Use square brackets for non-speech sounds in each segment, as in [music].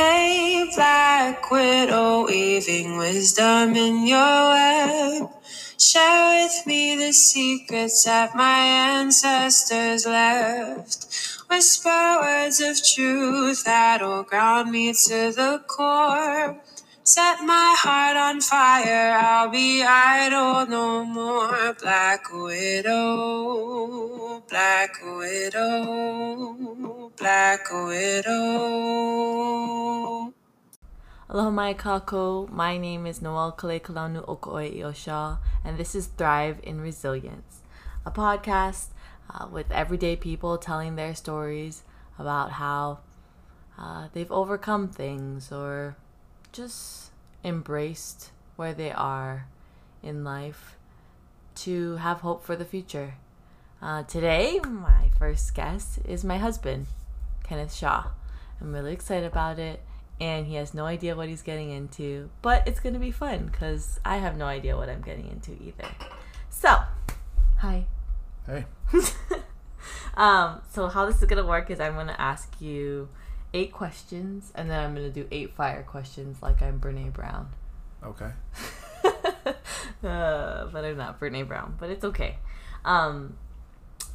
Hey, Black Widow, weaving wisdom in your web. Share with me the secrets that my ancestors left. Whisper words of truth that'll ground me to the core. Set my heart on fire, I'll be idle no more. Black Widow, Black Widow, Black Widow. Aloha mai kakou. My name is Noel Kalekalanu Okoe Iosha, and this is Thrive in Resilience, a podcast uh, with everyday people telling their stories about how uh, they've overcome things or just embraced where they are in life to have hope for the future. Uh, today, my first guest is my husband, Kenneth Shaw. I'm really excited about it, and he has no idea what he's getting into, but it's going to be fun because I have no idea what I'm getting into either. So, hi. Hey. [laughs] um, so, how this is going to work is I'm going to ask you eight questions, and then I'm to do eight fire questions like I'm Brene Brown. Okay. [laughs] uh, but I'm not Brene Brown, but it's okay. Um,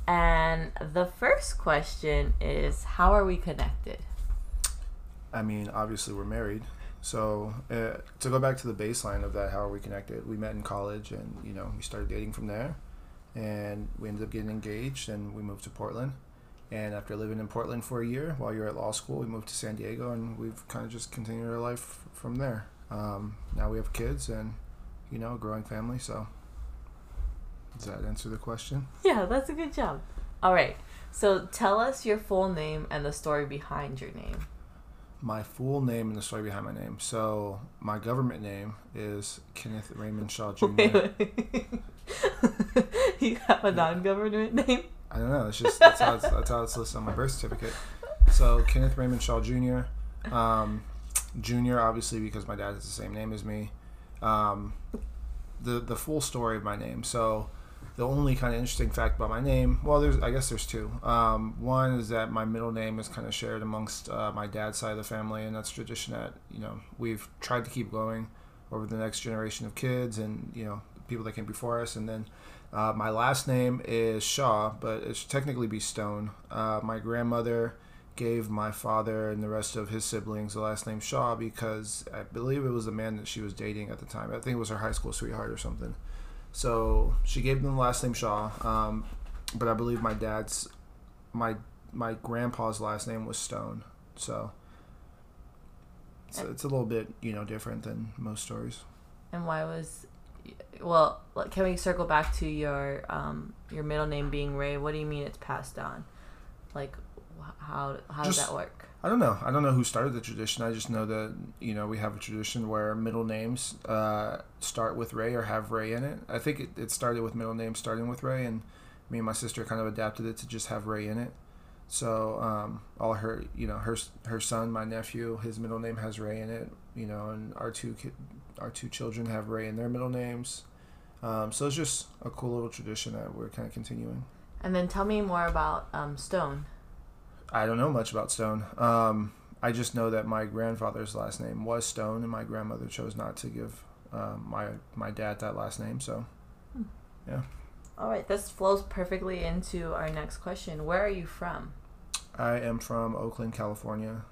and the first question is How are we connected? I mean, obviously we're married. So uh, to go back to the baseline of that, how are we connected? We met in college, and you know we started dating from there, and we ended up getting engaged, and we moved to Portland. And after living in Portland for a year while you're at law school, we moved to San Diego, and we've kind of just continued our life from there. Um, now we have kids, and you know, a growing family. So does that answer the question? Yeah, that's a good job. All right. So tell us your full name and the story behind your name. my full name and the story behind my name. So my government name is Kenneth Raymond Shaw Jr. [laughs] you have a non-government name. I don't know. It's just that's how it's, that's how it's listed on my birth certificate. So Kenneth Raymond Shaw Jr. Um, Jr. Obviously because my dad has the same name as me. Um, the the full story of my name. So the only kind of interesting fact about my name, well, there's I guess there's two. Um, one is that my middle name is kind of shared amongst uh, my dad's side of the family, and that's tradition that you know we've tried to keep going over the next generation of kids and you know people that came before us, and then. Uh, my last name is Shaw, but it should technically be Stone. Uh, my grandmother gave my father and the rest of his siblings the last name Shaw because I believe it was the man that she was dating at the time. I think it was her high school sweetheart or something. So she gave them the last name Shaw. Um, but I believe my dad's, my my grandpa's last name was Stone. So it's, it's a little bit you know different than most stories. And why was well, can we circle back to your um your middle name being Ray? What do you mean it's passed on? Like how how does that work? I don't know. I don't know who started the tradition. I just know that you know we have a tradition where middle names uh, start with Ray or have Ray in it. I think it, it started with middle names starting with Ray, and me and my sister kind of adapted it to just have Ray in it. So um, all her, you know, her her son, my nephew, his middle name has Ray in it. You know, and our two ki- our two children have Ray in their middle names. Um, so it's just a cool little tradition that we're kind of continuing. And then tell me more about um, Stone. I don't know much about Stone. Um, I just know that my grandfather's last name was Stone, and my grandmother chose not to give um, my my dad that last name. So, yeah, All right, this flows perfectly into our next question. Where are you from? I am from Oakland, California,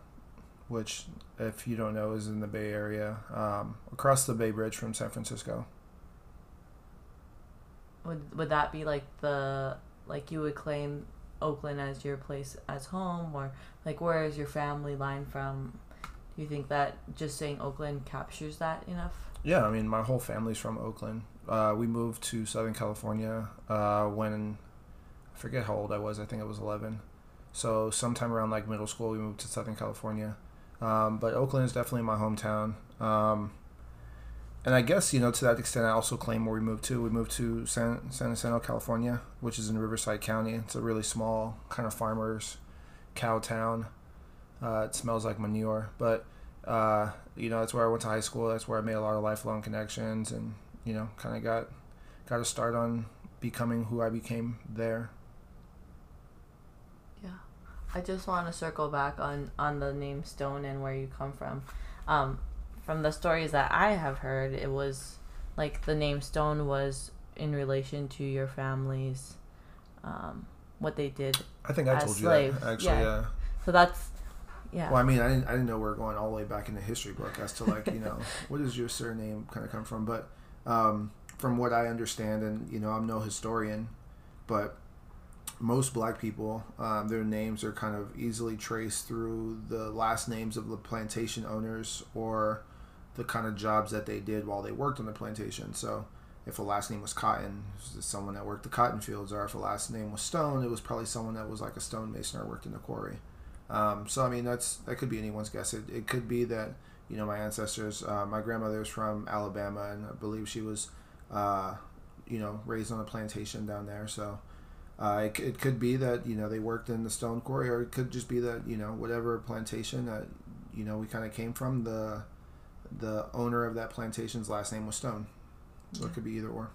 which, if you don't know, is in the Bay Area, um, across the Bay Bridge from San Francisco. Would would that be like the like you would claim Oakland as your place as home or like where is your family line from? Do you think that just saying Oakland captures that enough? Yeah, I mean, my whole family's from Oakland. Uh, we moved to Southern California uh, when I forget how old I was. I think I was 11. So sometime around like middle school, we moved to Southern California. Um, but Oakland is definitely my hometown. Um, and I guess you know to that extent, I also claim where we moved to. We moved to San San Jacinto, California, which is in Riverside County. It's a really small kind of farmers cow town. Uh, it smells like manure, but uh, you know that's where I went to high school. That's where I made a lot of lifelong connections, and you know, kind of got got a start on becoming who I became there. I just want to circle back on on the name Stone and where you come from. Um, from the stories that I have heard, it was like the name Stone was in relation to your family's um, what they did. I think I told you slaves, that actually. yeah. Yeah. So that's yeah. Well, I mean, I didn't, I didn't know we are going all the way back in the history book as to like you know [laughs] what does your surname kind of come from, but um, from what I understand, and you know, I'm no historian, but most black people, um, their names are kind of easily traced through the last names of the plantation owners or the kind of jobs that they did while they worked on the plantation. So, if a last name was Cotton, was someone that worked the cotton fields, or if a last name was Stone, it was probably someone that was like a stonemason or worked in the quarry. Um, so, I mean, that's that could be anyone's guess. It, it could be that you know my ancestors. Uh, my grandmother's from Alabama, and I believe she was, uh, you know, raised on a plantation down there. So. Uh, it, it could be that you know they worked in the stone quarry, or it could just be that you know whatever plantation that you know we kind of came from. The the owner of that plantation's last name was Stone, so it could be either or.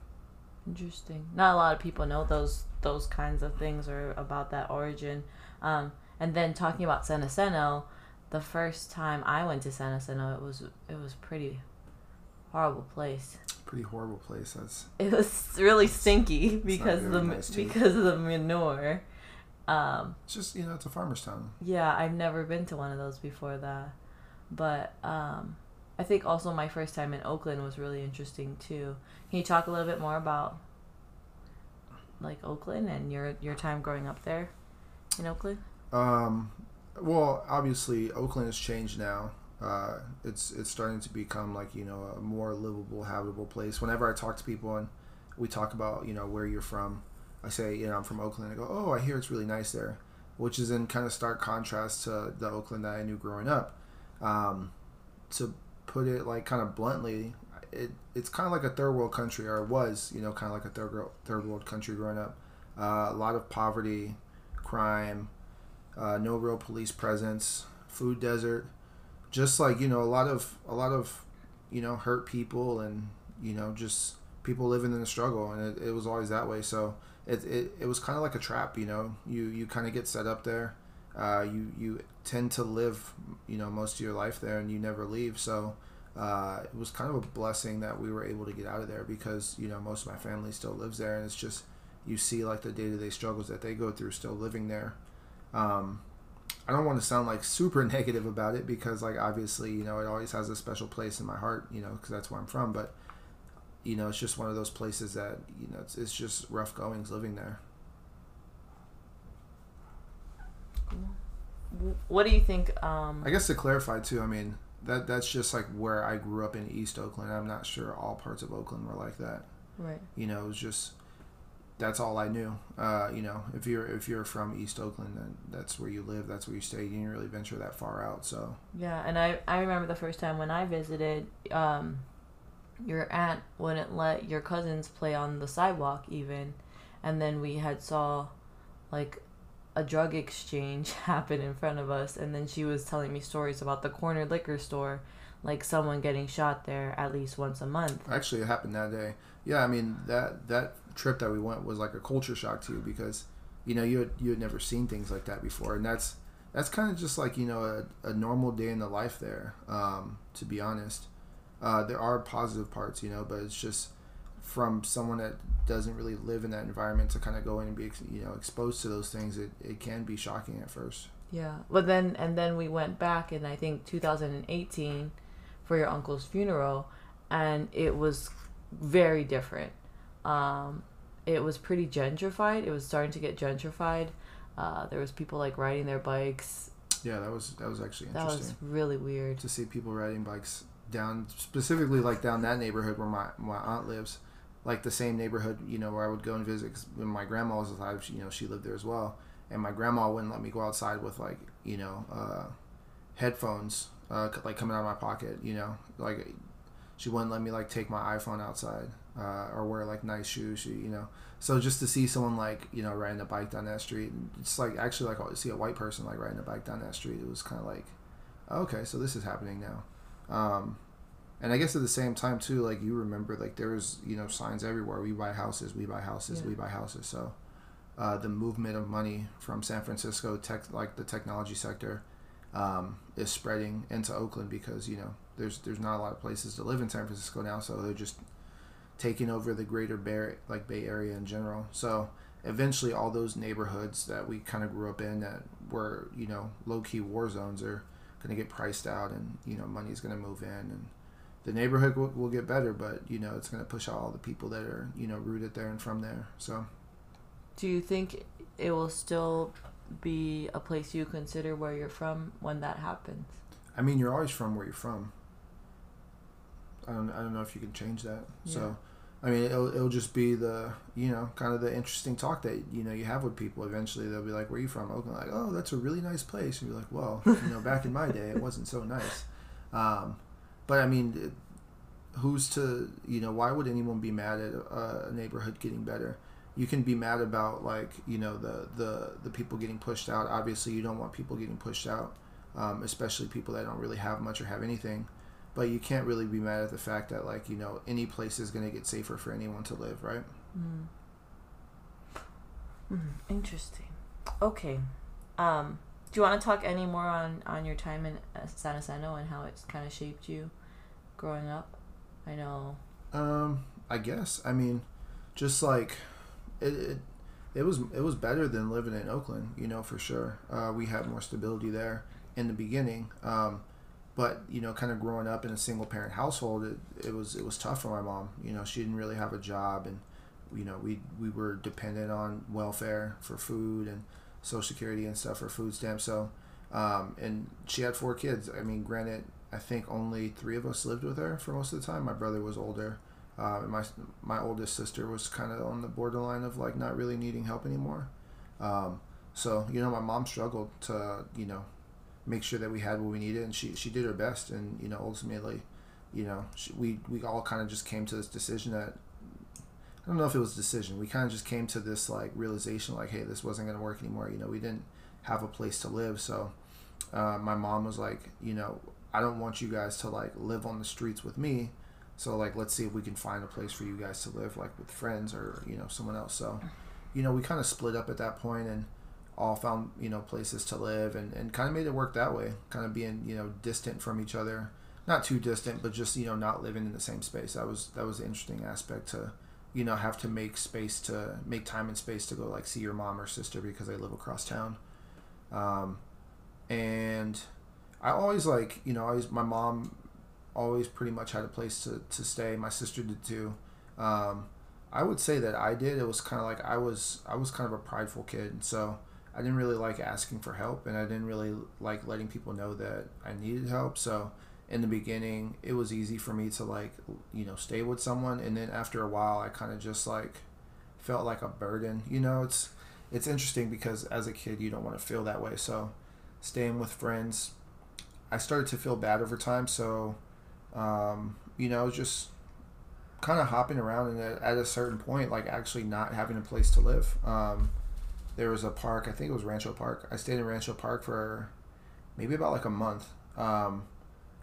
Interesting. Not a lot of people know those those kinds of things or about that origin. Um, and then talking about San Jacinto, the first time I went to San Jacinto, it was it was pretty horrible place. Pretty horrible place. That's [laughs] It was really stinky because the nice, because of the manure. Um, it's just you know it's a farmer's town. yeah, I've never been to one of those before that, but um, I think also my first time in Oakland was really interesting too. Can you talk a little bit more about like Oakland and your your time growing up there in Oakland? Um, well, obviously Oakland has changed now. Uh, it's it's starting to become like you know a more livable, habitable place. Whenever I talk to people and we talk about you know where you're from, I say you know I'm from Oakland. I go, oh, I hear it's really nice there, which is in kind of stark contrast to the Oakland that I knew growing up. Um, to put it like kind of bluntly, it it's kind of like a third world country, or was you know kind of like a third world, third world country growing up. Uh, a lot of poverty, crime, uh, no real police presence, food desert, just like you know a lot of a lot of you know hurt people and you know just people living in the struggle, and it, it was always that way. So it, it, it was kind of like a trap, you know. You you kind of get set up there. Uh, you you tend to live you know most of your life there, and you never leave. So. Uh, it was kind of a blessing that we were able to get out of there because you know most of my family still lives there and it's just you see like the day-to-day struggles that they go through still living there um, I don't want to sound like super [laughs] negative about it because like obviously you know it always has a special place in my heart you know because that's where I'm from but you know it's just one of those places that you know it's, it's just rough goings living there What do you think? Um, I guess to clarify too I mean that that's just like where I grew up in East Oakland I'm not sure all parts of Oakland were like that right. you know it was just that's all I knew uh, you know if you're if you're from East Oakland then that's where you live that's where you stay you didn't really venture that far out so Yeah, and I I remember the first time when I visited, um, your aunt wouldn't let your cousins play on the sidewalk even, and then we had saw, like, a drug exchange [laughs] happen in front of us, and then she was telling me stories about the corner liquor store, like someone getting shot there at least once a month. Actually, it happened that day. Yeah, I mean that that trip that we went was like a culture shock to you because you know you had, you had never seen things like that before, and that's that's kind of just like you know a, a normal day in the life there. Um, to be honest, uh, there are positive parts, you know, but it's just from someone that doesn't really live in that environment to kind of go in and be you know exposed to those things. It it can be shocking at first. Yeah, but then and then we went back in I think 2018 for your uncle's funeral, and it was very different. Um, it was pretty gentrified. It was starting to get gentrified. Uh, there was people like riding their bikes. Yeah, that was that was actually That interesting. was really weird. to see people riding bikes down specifically like down that neighborhood where my, my aunt lives like the same neighborhood you know where i would go and visit 'cause when my grandma was alive she, you know she lived there as well and my grandma wouldn't let me go outside with like you know uh, headphones uh, c- like coming out of my pocket you know like she wouldn't let me like take my iphone outside uh, or wear like nice shoes you know so just to see someone like you know riding a bike down that street it's like actually like see a white person like riding a bike down that street it was kind of like okay so this is happening now um, and I guess at the same time too, like you remember, like there was you know signs everywhere. We buy houses, we buy houses, Yeah. we buy houses. So uh, the movement of money from San Francisco, tech like the technology sector, um, is spreading into Oakland because you know there's there's not a lot of places to live in San Francisco now, so they're just taking over the greater Bay like Bay Area in general. So eventually, all those neighborhoods that we kind of grew up in that were you know low key war zones are going to get priced out, and you know money's going to move in, and the neighborhood will, will get better, but you know it's going to push out all the people that are you know rooted there and from there. So, do you think it will still be a place you consider where you're from when that happens? I mean, you're always from where you're from. I don't, I don't know if you can change that. Yeah. So, I mean, it'll, it'll just be the, you know, kind of the interesting talk that, you know, you have with people. Eventually they'll be like, where are you from? Oakland. Like, oh, that's a really nice place. And you're like, well, you know, back in my day, it wasn't so nice. Um, but I mean, who's to, you know, why would anyone be mad at a neighborhood getting better? You can be mad about like, you know, the, the, the people getting pushed out. Obviously you don't want people getting pushed out, um, especially people that don't really have much or have anything but you can't really be mad at the fact that like you know any place is going to get safer for anyone to live right? Mm. Mm, interesting. Okay. Um, do you want to talk any more on on your time in uh, san jacinto and how it's kind of shaped you growing up? I know. Um i guess. I mean just like it, it it was it was better than living in Oakland, you know for sure. Uh, we had more stability there in the beginning. Um, but you know kind of growing up in a single parent household it, it was it was tough for my mom. You know she didn't really have a job and you know we we were dependent on welfare for food and social security and stuff for food stamps. So um, and she had four kids. I mean granted i think only three of us lived with her for most of the time. My brother was older uh, my my oldest sister was kind of on the borderline of like not really needing help anymore. Um, so you know my mom struggled to you know make sure that we had what we needed, and she she did her best, and you know ultimately, you know she, we we all kind of just came to this decision that I don't know if it was a decision. We kind of just came to this like realization, like, hey, this wasn't gonna work anymore. You know, we didn't have a place to live, so uh, my mom was like, you know, I don't want you guys to like live on the streets with me. So like, let's see if we can find a place for you guys to live, like with friends or you know someone else. So, you know, we kind of split up at that point, and all found you know places to live and, and kind of made it work that way kind of being you know distant from each other. Not too distant but just you know not living in the same space. That was that was an interesting aspect to you know have to make space to make time and space to go like see your mom or sister because they live across town. Um, and i always like you know always my mom always pretty much had a place to, to stay. My sister did too. Um, i would say that i did. It was kind of like i was i was kind of a prideful kid. So I didn't really like asking for help and I didn't really like letting people know that I needed help. So in the beginning, it was easy for me to like, you know, stay with someone and then after a while I kind of just like felt like a burden. You know, it's it's interesting because as a kid you don't want to feel that way. So staying with friends, I started to feel bad over time, so um, you know, just kind of hopping around and at, a certain point like actually not having a place to live. Um, there was a park. I think it was Rancho Park. I stayed in Rancho Park for maybe about like a month, um,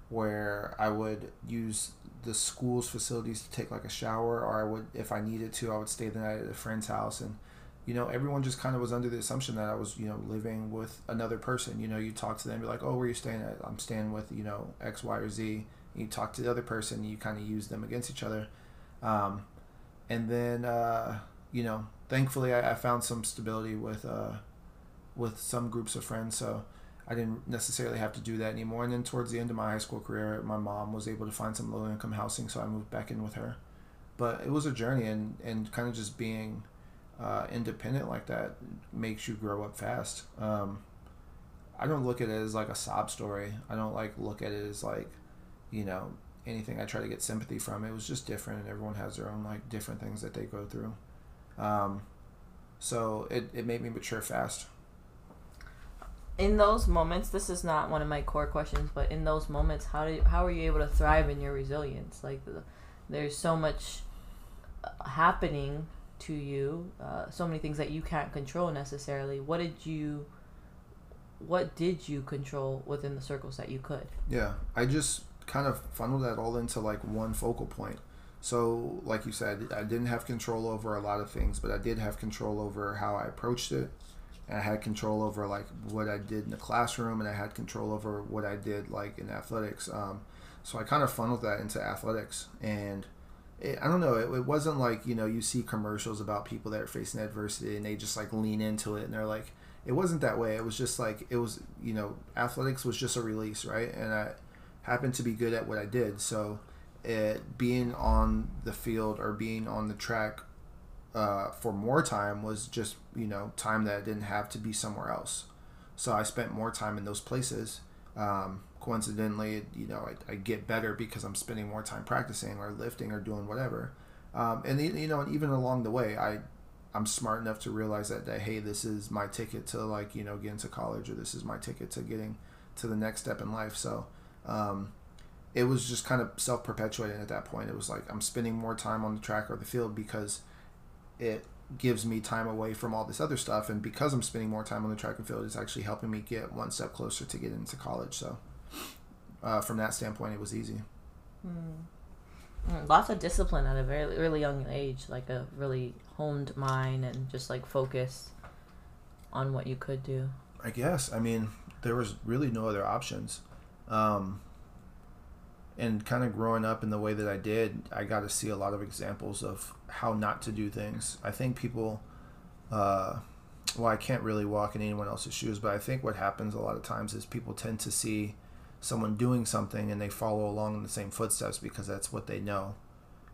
where I would use the school's facilities to take like a shower, or I would, if I needed to, I would stay the night at a friend's house, and you know, everyone just kind of was under the assumption that I was, you know, living with another person. You know, you talk to them, be like, "Oh, where are you staying at?" I'm staying with, you know, X, Y, or Z. And you talk to the other person, you kind of use them against each other, um, and then, uh, you know, thankfully I, I found some stability with uh, with some groups of friends, so I didn't necessarily have to do that anymore. And then towards the end of my high school career, my mom was able to find some low income housing, so I moved back in with her. But it was a journey, and and kind of just being uh, independent like that makes you grow up fast. Um, I don't look at it as like a sob story. I don't like look at it as like, you know, anything I try to get sympathy from. It was just different, and everyone has their own like different things that they go through. Um, so it, it made me mature fast. In those moments, this is not one of my core questions, but in those moments, how do you, how are you able to thrive in your resilience? Like, the, there's so much uh, happening to you, uh, so many things that you can't control necessarily. What did you, what did you control within the circles that you could? Yeah, I just kind of funneled that all into like one focal point. So, like you said, I didn't have control over a lot of things, but I did have control over how I approached it. And I had control over like what I did in the classroom, and I had control over what I did like in athletics. Um, so I kind of funneled that into athletics, and it, I don't know. It, it wasn't like you know you see commercials about people that are facing adversity and they just like lean into it, and they're like, it wasn't that way. It was just like it was you know athletics was just a release, right? And I happened to be good at what I did, so it being on the field or being on the track uh, for more time was just you know time that I didn't have to be somewhere else. So I spent more time in those places. Um, coincidentally, you know, I, I, get better because I'm spending more time practicing or lifting or doing whatever. Um, and you know, and even along the way, I I'm smart enough to realize that that hey, this is my ticket to like you know get into college or this is my ticket to getting to the next step in life. So. Um, it was just kind of self perpetuating at that point. It was like I'm spending more time on the track or the field because it gives me time away from all this other stuff, and because I'm spending more time on the track and field, it's actually helping me get one step closer to get into college. So, uh, from that standpoint, it was easy. Mm. Lots of discipline at a very really young age, like a really honed mind and just like focus on what you could do. I guess. I mean, there was really no other options. Um, and kind of growing up in the way that I did, I got to see a lot of examples of how not to do things. I think people, uh, well, I can't really walk in anyone else's shoes, but I think what happens a lot of times is people tend to see someone doing something and they follow along in the same footsteps because that's what they know.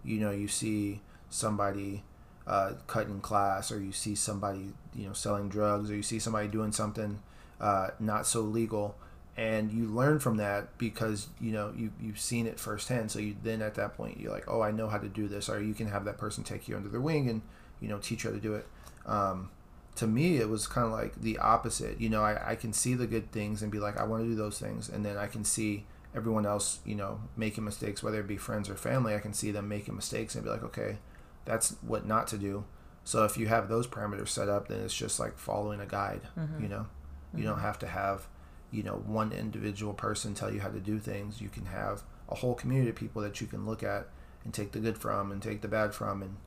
You know, you see somebody uh, cutting class, or you see somebody, you know, selling drugs, or you see somebody doing something uh, not so legal and you learn from that because you know you you've seen it firsthand. So you then at that point you're like, oh, I know how to do this, or you can have that person take you under their wing and you know teach you how to do it. Um, to me, it was kind of like the opposite. You know, I, I can see the good things and be like, I want to do those things, and then I can see everyone else, you know, making mistakes, whether it be friends or family. I can see them making mistakes and be like, okay, that's what not to do. So if you have those parameters set up, then it's just like following a guide. Mm-hmm. You know, you mm-hmm. don't have to have you know one individual person tell you how to do things you can have a whole community of people that you can look at and take the good from and take the bad from and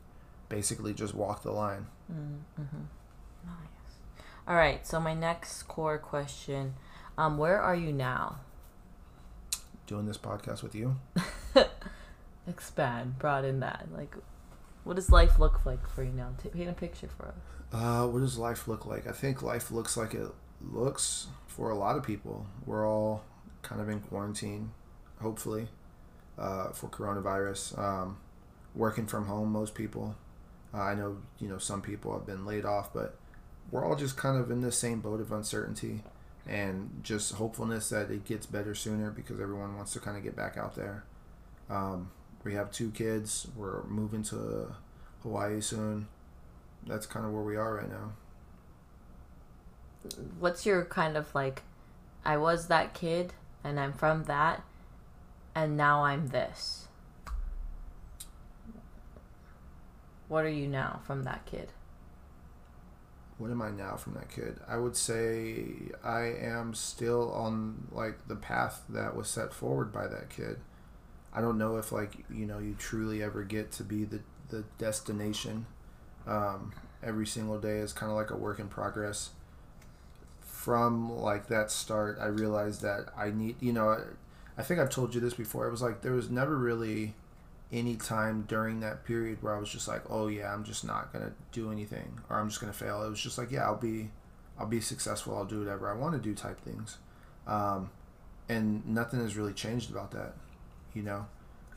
basically just walk the line. Mm-hmm. nice. All right so my next core question um, where are you now? Doing this podcast with you? [laughs] Expand broaden that like what does life look like for you now? Paint a picture for us. Uh, what does life look like? I think life looks like it looks for a lot of people. We're all kind of in quarantine, hopefully, uh, for coronavirus. Um, working from home, most people. Uh, I know, you know, some people have been laid off, but we're all just kind of in the same boat of uncertainty and just hopefulness that it gets better sooner because everyone wants to kind of get back out there. Um, we have two kids. We're moving to Hawaii soon. That's kind of where we are right now what's your kind of like I was that kid and I'm from that and now I'm this. What are you now from that kid? What am I now from that kid? I would say I am still on like the path that was set forward by that kid. I don't know if like you know you truly ever get to be the the destination. Um, every single day is kind of like a work in progress from like that start, I realized that I need, you know, I think I've told you this before. It was like there was never really any time during that period where I was just like, oh yeah, I'm just not gonna do anything or I'm just gonna fail. It was just like, yeah, I'll be, I'll be successful. I'll do whatever I want to do type things, um, and nothing has really changed about that. You know,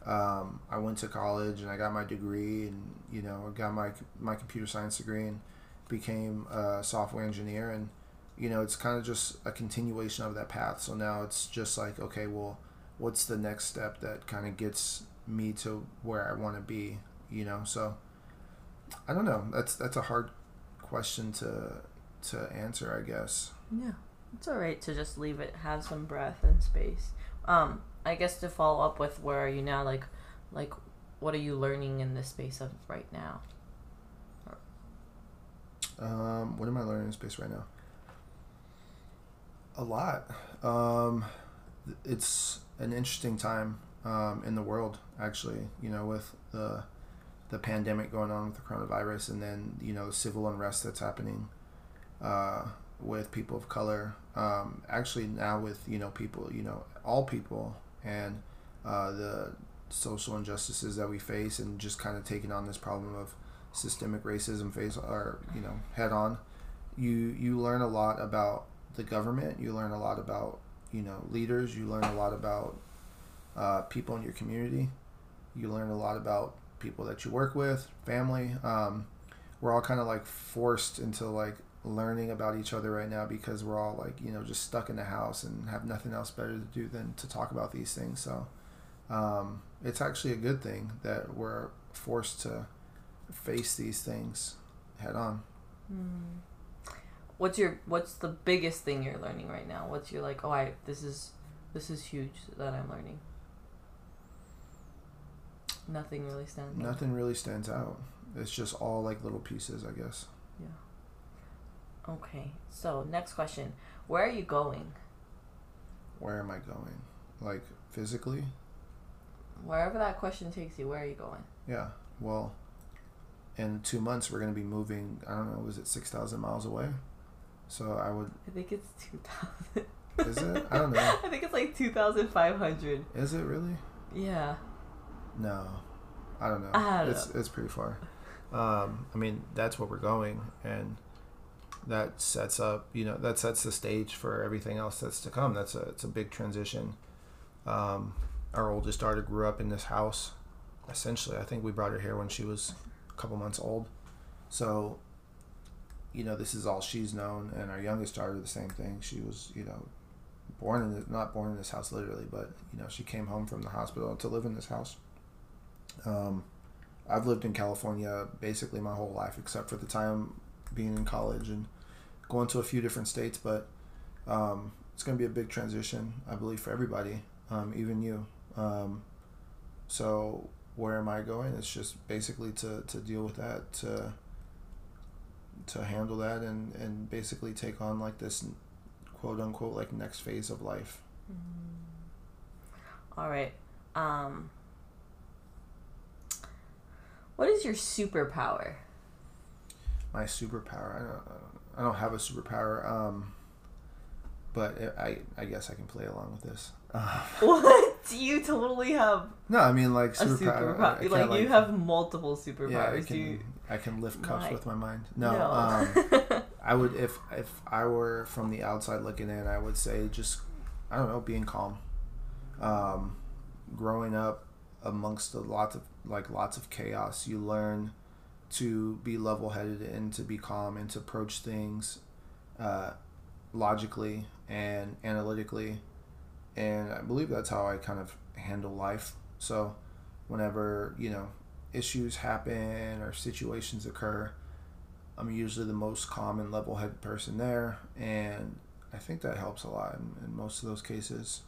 um, I went to college and I got my degree and you know I got my my computer science degree and became a software engineer and you know, it's kind of just a continuation of that path. So now it's just like, okay, well, what's the next step that kind of gets me to where I want to be, you know? So I don't know. That's that's a hard question to to answer, I guess. Yeah. It's all right to just leave it have some breath and space. Um I guess to follow up with where are you now like like what are you learning in this space of right now? Um, what am I learning in space right now? A lot. Um, it's an interesting time. um, in the world. Actually, you know, with the the pandemic going on with the coronavirus, and then you know civil unrest that's happening uh, with people of color. Um, actually, now with you know people, you know, all people, and uh, the social injustices that we face, and just kind of taking on this problem of systemic racism face or you know head on. You you learn a lot about the government. You learn a lot about you know leaders. You learn a lot about uh, people in your community. You learn a lot about people that you work with, family. Um, we're all kind of like forced into like learning about each other right now because we're all like you know just stuck in the house and have nothing else better to do than to talk about these things. So um, it's actually a good thing that we're forced to face these things head on. Hmm. What's your What's the biggest thing you're learning right now? What's your like? Oh, I this is this is huge that I'm learning. Nothing really stands. Out. Nothing really stands out. It's just all like little pieces, I guess. Yeah. Okay. So next question: Where are you going? Where am I going? Like physically? Wherever that question takes you, where are you going? Yeah. Well, in two months we're gonna be moving. I don't know. Was it six thousand miles away? So I would. I think it's two thousand. Is it? I don't know. [laughs] I think it's like two thousand five hundred. Is it really? Yeah. No, I don't know. I don't it's know. it's pretty far. Um, I mean, that's where we're going, and that sets up. You know, that sets the stage for everything else that's to come. That's a it's a big transition. Um, our oldest daughter grew up in this house. Essentially, I think we brought her here when she was a couple months old. So, you know, this is all she's known, and our youngest daughter, the same thing. She was, you know, born in not born in this house literally, but you know, she came home from the hospital to live in this house. Um, I've lived in California basically my whole life, except for the time being in college and going to a few different states. But um, it's going to be a big transition, I believe, for everybody, um, even you. Um, so where am I going? It's just basically to, to deal with that, to to handle that, and and basically take on like this quote unquote like next phase of life. All right. Um. What is your superpower? my superpower. I don't, I don't have a superpower. Um, but it, I, I guess I can play along with this. Uh, [laughs] What? Do you totally have no, I mean like a superpower. can't, Like, you have multiple superpowers. Yeah, can. you? I can lift cups My- with my mind. No, No. um, [laughs] I would if if I were from the outside looking in, I would say just I don't know, being calm. Um, growing up amongst a lot of like lots of chaos, you learn to be level headed and to be calm and to approach things uh, logically and analytically. And I believe that's how I kind of handle life. So, whenever you know issues happen or situations occur, I'm usually the most calm and level headed person there, and I think that helps a lot in, in most of those cases.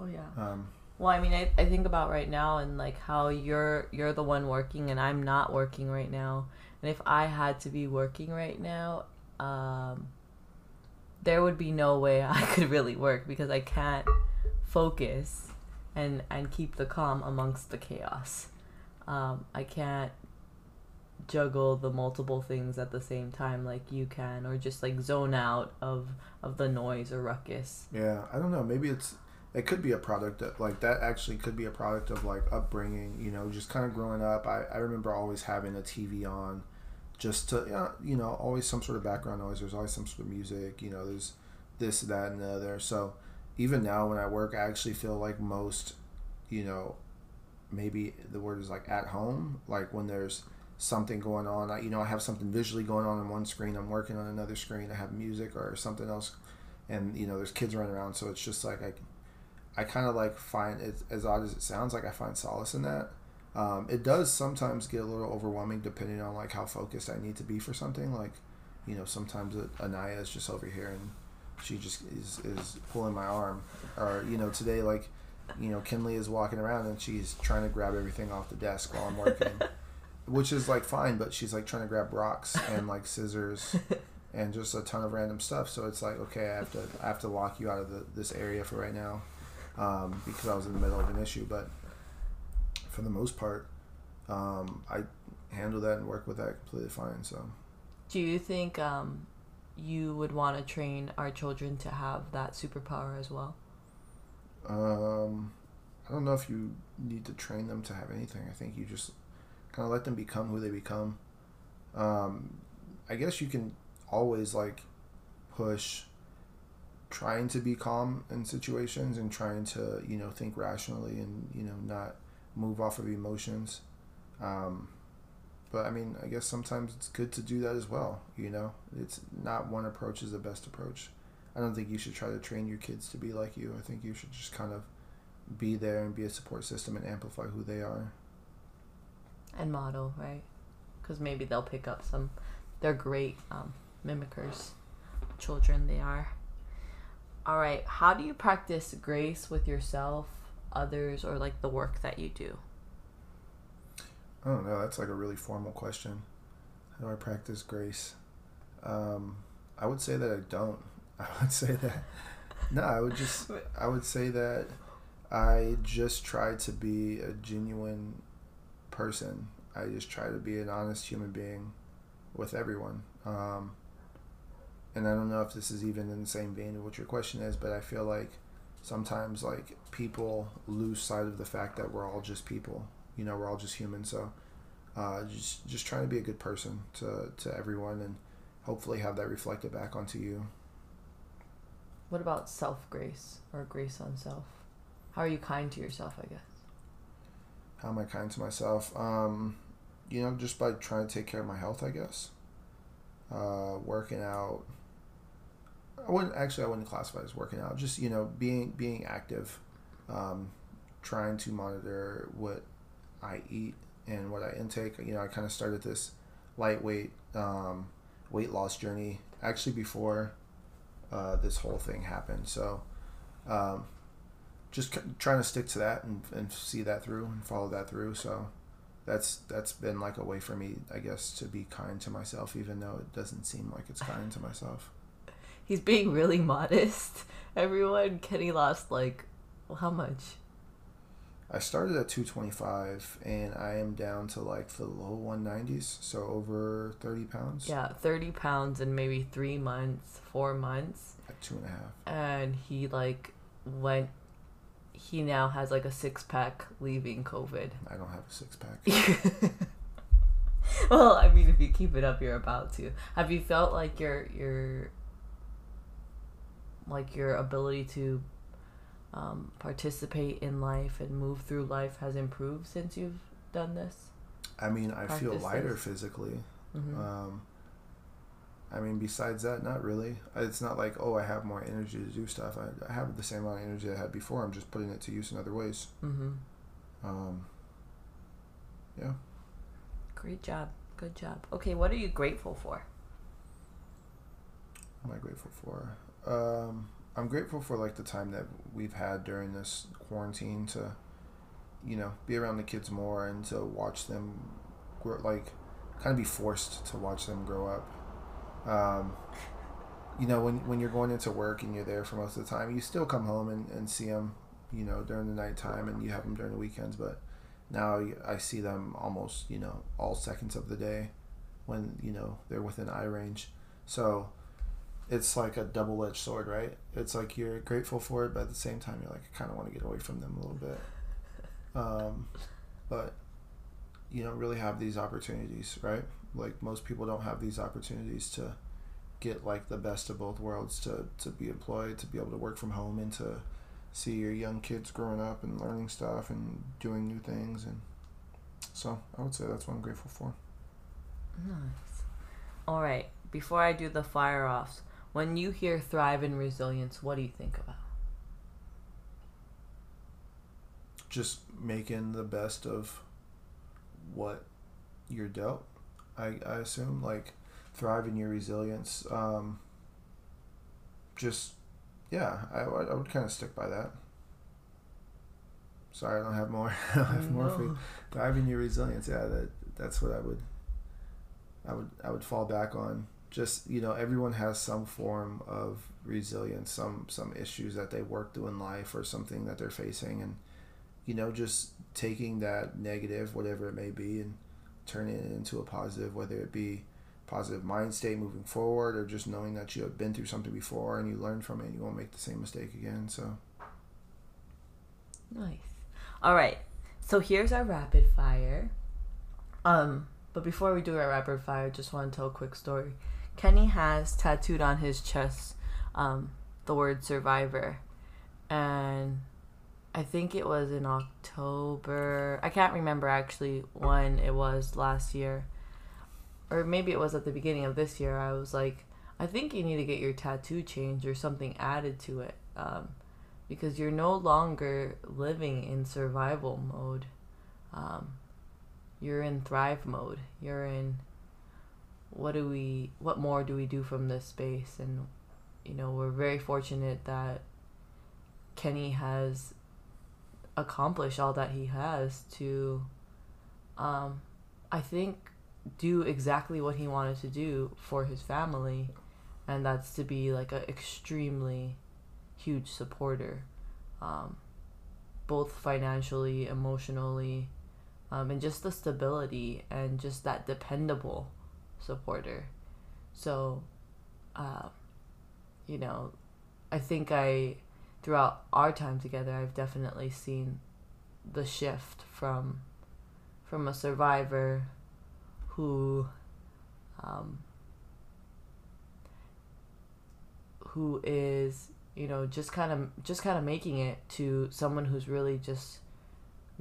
oh yeah. Um, Well, I mean, I, I think about right now and like how you're you're the one working and I'm not working right now. And if I had to be working right now, um, there would be no way [laughs] I could really work because I can't focus and and keep the calm amongst the chaos. Um, I can't juggle the multiple things at the same time like you can or just like zone out of of the noise or ruckus. Yeah, I don't know. Maybe it's it could be a product of like that. Actually, could be a product of like upbringing. You know, just kind of growing up. I I remember always having a TV on, just to yeah, you know, always some sort of background noise. There's always some sort of music. You know, there's this, that, and the other. So even now when I work, I actually feel like most, you know, maybe the word is like at home. Like when there's something going on, I, you know, I have something visually going on on one screen. I'm working on another screen. I have music or something else and you know there's kids running around so it's just like i i kind of like find it as odd as it sounds like i find solace in that um, it does sometimes get a little overwhelming depending on like how focused i need to be for something like you know sometimes anaya is just over here and she just is, is pulling my arm or you know today like you know kinley is walking around and she's trying to grab everything off the desk while i'm working [laughs] which is like fine but she's like trying to grab rocks and like scissors [laughs] and just a ton of random stuff. So it's like, okay, I have to I have to lock you out of the, this area for right now, um, because I was in the middle of an issue. But for the most part, um, I handle that and work with that completely fine. So, Do you think um, you would want to train our children to have that superpower as well? Um, I don't know if you need to train them to have anything. I think you just kind of let them become who they become. Um, I guess you can always like push trying to be calm in situations and trying to you know think rationally and you know not move off of emotions um, but i mean i guess sometimes it's good to do that as well you know it's not one approach is the best approach i don't think you should try to train your kids to be like you i think you should just kind of be there and be a support system and amplify who they are And model, right? Because maybe they'll pick up some. They're great um, mimickers. Children, they are. All right. How do you practice grace with yourself, others, or like the work that you do? I don't know. That's like a really formal question. How do I practice grace? Um, I would say that I don't. I [laughs] would say that. No, I would just. I would say that I just try to be a genuine person. I just try to be an honest human being with everyone. Um, and I don't know if this is even in the same vein of what your question is, but I feel like sometimes like people lose sight of the fact that we're all just people. You know, we're all just human. So uh, just just trying to be a good person to to everyone, and hopefully have that reflected back onto you. What about self grace or grace on self? How are you kind to yourself, I guess? How am I kind to myself? Um, you know, just by trying to take care of my health, I guess. Uh, working out. I wouldn't actually. I wouldn't classify as working out. Just you know, being being active, um, trying to monitor what I eat and what I intake. You know, I kind of started this lightweight um, weight loss journey actually before uh, this whole thing happened. So, um, just c- trying to stick to that and, and see that through and follow that through. So, that's that's been like a way for me, I guess, to be kind to myself, even though it doesn't seem like it's kind to myself. [laughs] He's being really modest. [laughs] Everyone, Kenny lost like, how much? I started at 225 and I am down to like the low 190s, so over 30 pounds Yeah, 30 pounds in maybe three months, four months. at two and a half. And he like went, he now has like a six pack leaving COVID. I don't have a six pack. [laughs] well, I mean, if you keep it up, you're about to. Have you felt like your your like your ability to um, participate in life and move through life has improved since you've done this? I mean, I feel lighter physically. hmm Um, I mean, besides that, not really. It's not like, oh, I have more energy to do stuff. I, I have the same amount of energy I had before. I'm just putting it to use in other ways. hmm Um, yeah. Great job. Good job. Okay, what are you grateful for? What am I grateful for? Um, I'm grateful for like the time that we've had during this quarantine to, you know, be around the kids more and to watch them grow, like, kind of be forced to watch them grow up. Um, you know, when when you're going into work and you're there for most of the time, you still come home and, and see them, you know, during the nighttime and you have them during the weekends. But now I see them almost, you know, all seconds of the day when, you know, they're within eye range. So it's like a double edged sword, right? It's like you're grateful for it, but at the same time, you're like, I kind of want to get away from them a little bit. Um, but you don't really have these opportunities, right? Like most people don't have these opportunities to get like the best of both worlds to, to be employed, to be able to work from home, and to see your young kids growing up and learning stuff and doing new things. And so I would say that's what I'm grateful for. Nice. All right. Before I do the fire offs, when you hear thrive and resilience, what do you think about? just making the best of what you're dealt. I, I assume like thrive in your resilience. Um, just yeah, I, I would kind of stick by that. Sorry, I don't have more. [laughs] I don't have more for you. Thrive in your resilience. Yeah, that that's what I would. I would I would fall back on. Just you know, everyone has some form of resilience, some some issues that they work through in life, or something that they're facing, and you know, just taking that negative, whatever it may be, and turning it into a positive, whether it be positive mind state moving forward or just knowing that you have been through something before and you learn from it and you won't make the same mistake again. So Nice. All right. So here's our rapid fire. Um, but before we do our rapid fire, just want to tell a quick story. Kenny has tattooed on his chest um, the word survivor. And I think it was in October. I can't remember actually when it was last year. Or maybe it was at the beginning of this year. I was like, I think you need to get your tattoo changed or something added to it. Um, because you're no longer living in survival mode. Um, you're in thrive mode. You're in what do we what more do we do from this space? And you know we're very fortunate that Kenny has accomplished all that he has to um, I think do exactly what he wanted to do for his family. And that's to be like an extremely huge supporter, um, both financially, emotionally, um, and just the stability and just that dependable supporter. So, uh, you know, I think I, throughout our time together, I've definitely seen the shift from, from a survivor who, um, who is you know just kind of just kind of making it to someone who's really just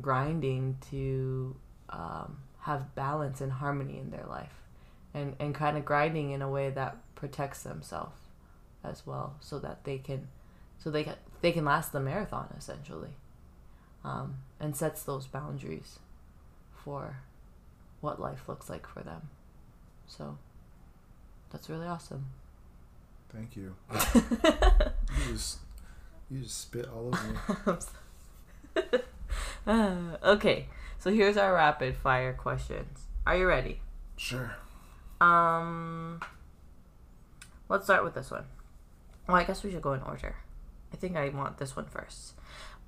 grinding to um, have balance and harmony in their life and and kind of grinding in a way that protects themselves as well so that they can so they can they can last the marathon essentially um, and sets those boundaries for what life looks like for them so that's really awesome Thank you. [laughs] you just you just spit all over me. [laughs] uh, [laughs] okay, so here's our rapid fire questions. Are you ready? Sure. Um, let's start with this one. Well, I guess we should go in order. I think I want this one first.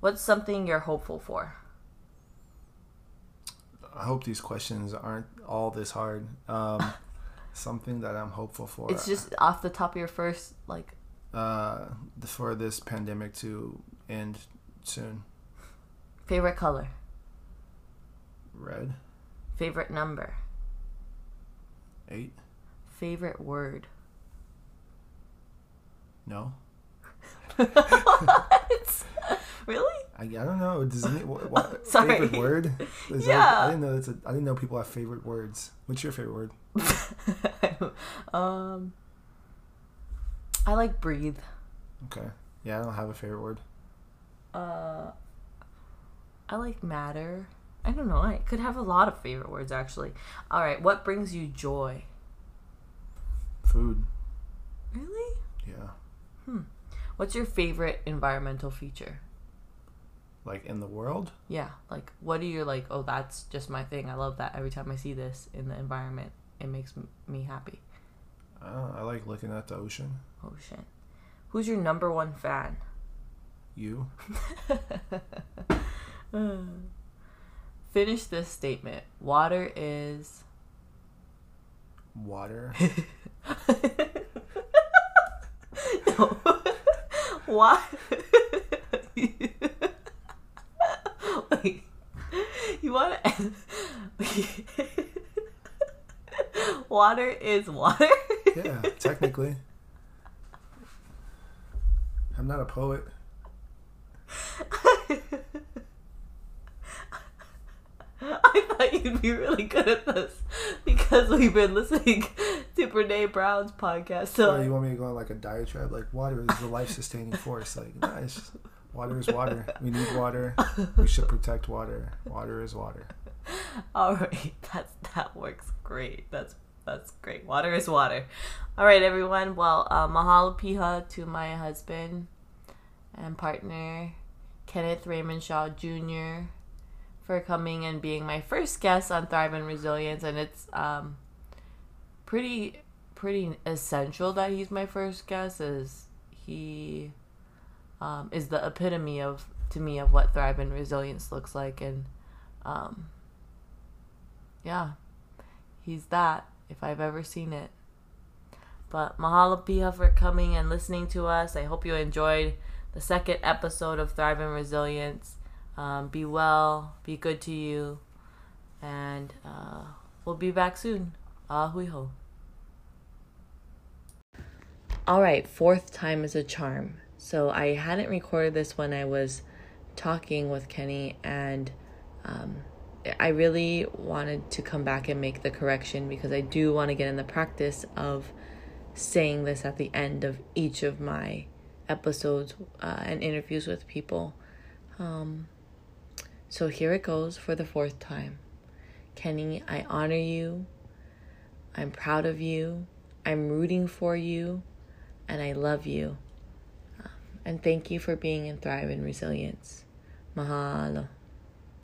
What's something you're hopeful for? I hope these questions aren't all this hard. Um, [laughs] something that I'm hopeful for. It's just off the top of your first like. Uh, for this pandemic to end soon. Favorite color. Red. Favorite number. Eight. Favorite word. No. [laughs] what? really? I, I don't know. Does it what, what favorite word? Is yeah. That, I didn't know that's a, I didn't know people have favorite words. What's your favorite word? [laughs] um, I like breathe. Okay. Yeah, I don't have a favorite word. Uh, I like matter. I don't know. I could have a lot of favorite words actually. All right, what brings you joy? Food. Really? Yeah. Hmm. What's your favorite environmental feature? Like in the world? Yeah. Like, what are you like? Oh, that's just my thing. I love that. Every time I see this in the environment, it makes me happy. Uh, I like looking at the ocean. Ocean. Who's your number one fan? You. [laughs] Finish this statement. Water is. Water. [laughs] no. [laughs] Why? Wait. You want to. [laughs] water is water? yeah, technically. I'm not a poet. I thought [laughs] you'd be really good at this because we've been listening [laughs] to Brene Brown's podcast. So oh, you want me to go on like a diatribe? Like water is the life sustaining [laughs] force. Like nice. Water is water. We need water. We should protect water. Water is water. All right, that's that works great. That's that's great. Water is water. All right, everyone. Well, uh, mahalo piha to my husband and partner, Kenneth Raymond Shaw Jr., for coming and being my first guest on Thrive and Resilience. And it's um, pretty pretty essential that he's my first guest, as he um, is the epitome of to me of what thrive and resilience looks like and um, yeah he's that if i've ever seen it but mahalo piha for coming and listening to us i hope you enjoyed the second episode of thrive and resilience um, be well be good to you and uh, we'll be back soon. Ahui ho all right fourth time is a charm. So i hadn't recorded this when i was talking with Kenny, and um, I really wanted to come back and make the correction because I do want to get in the practice of saying this at the end of each of my episodes uh, and interviews with people. Um, so here it goes for the fourth time. Kenny, I honor you. I'm proud of you. I'm rooting for you. And I love you. Um, and thank you for being in Thrive and Resilience. Mahalo.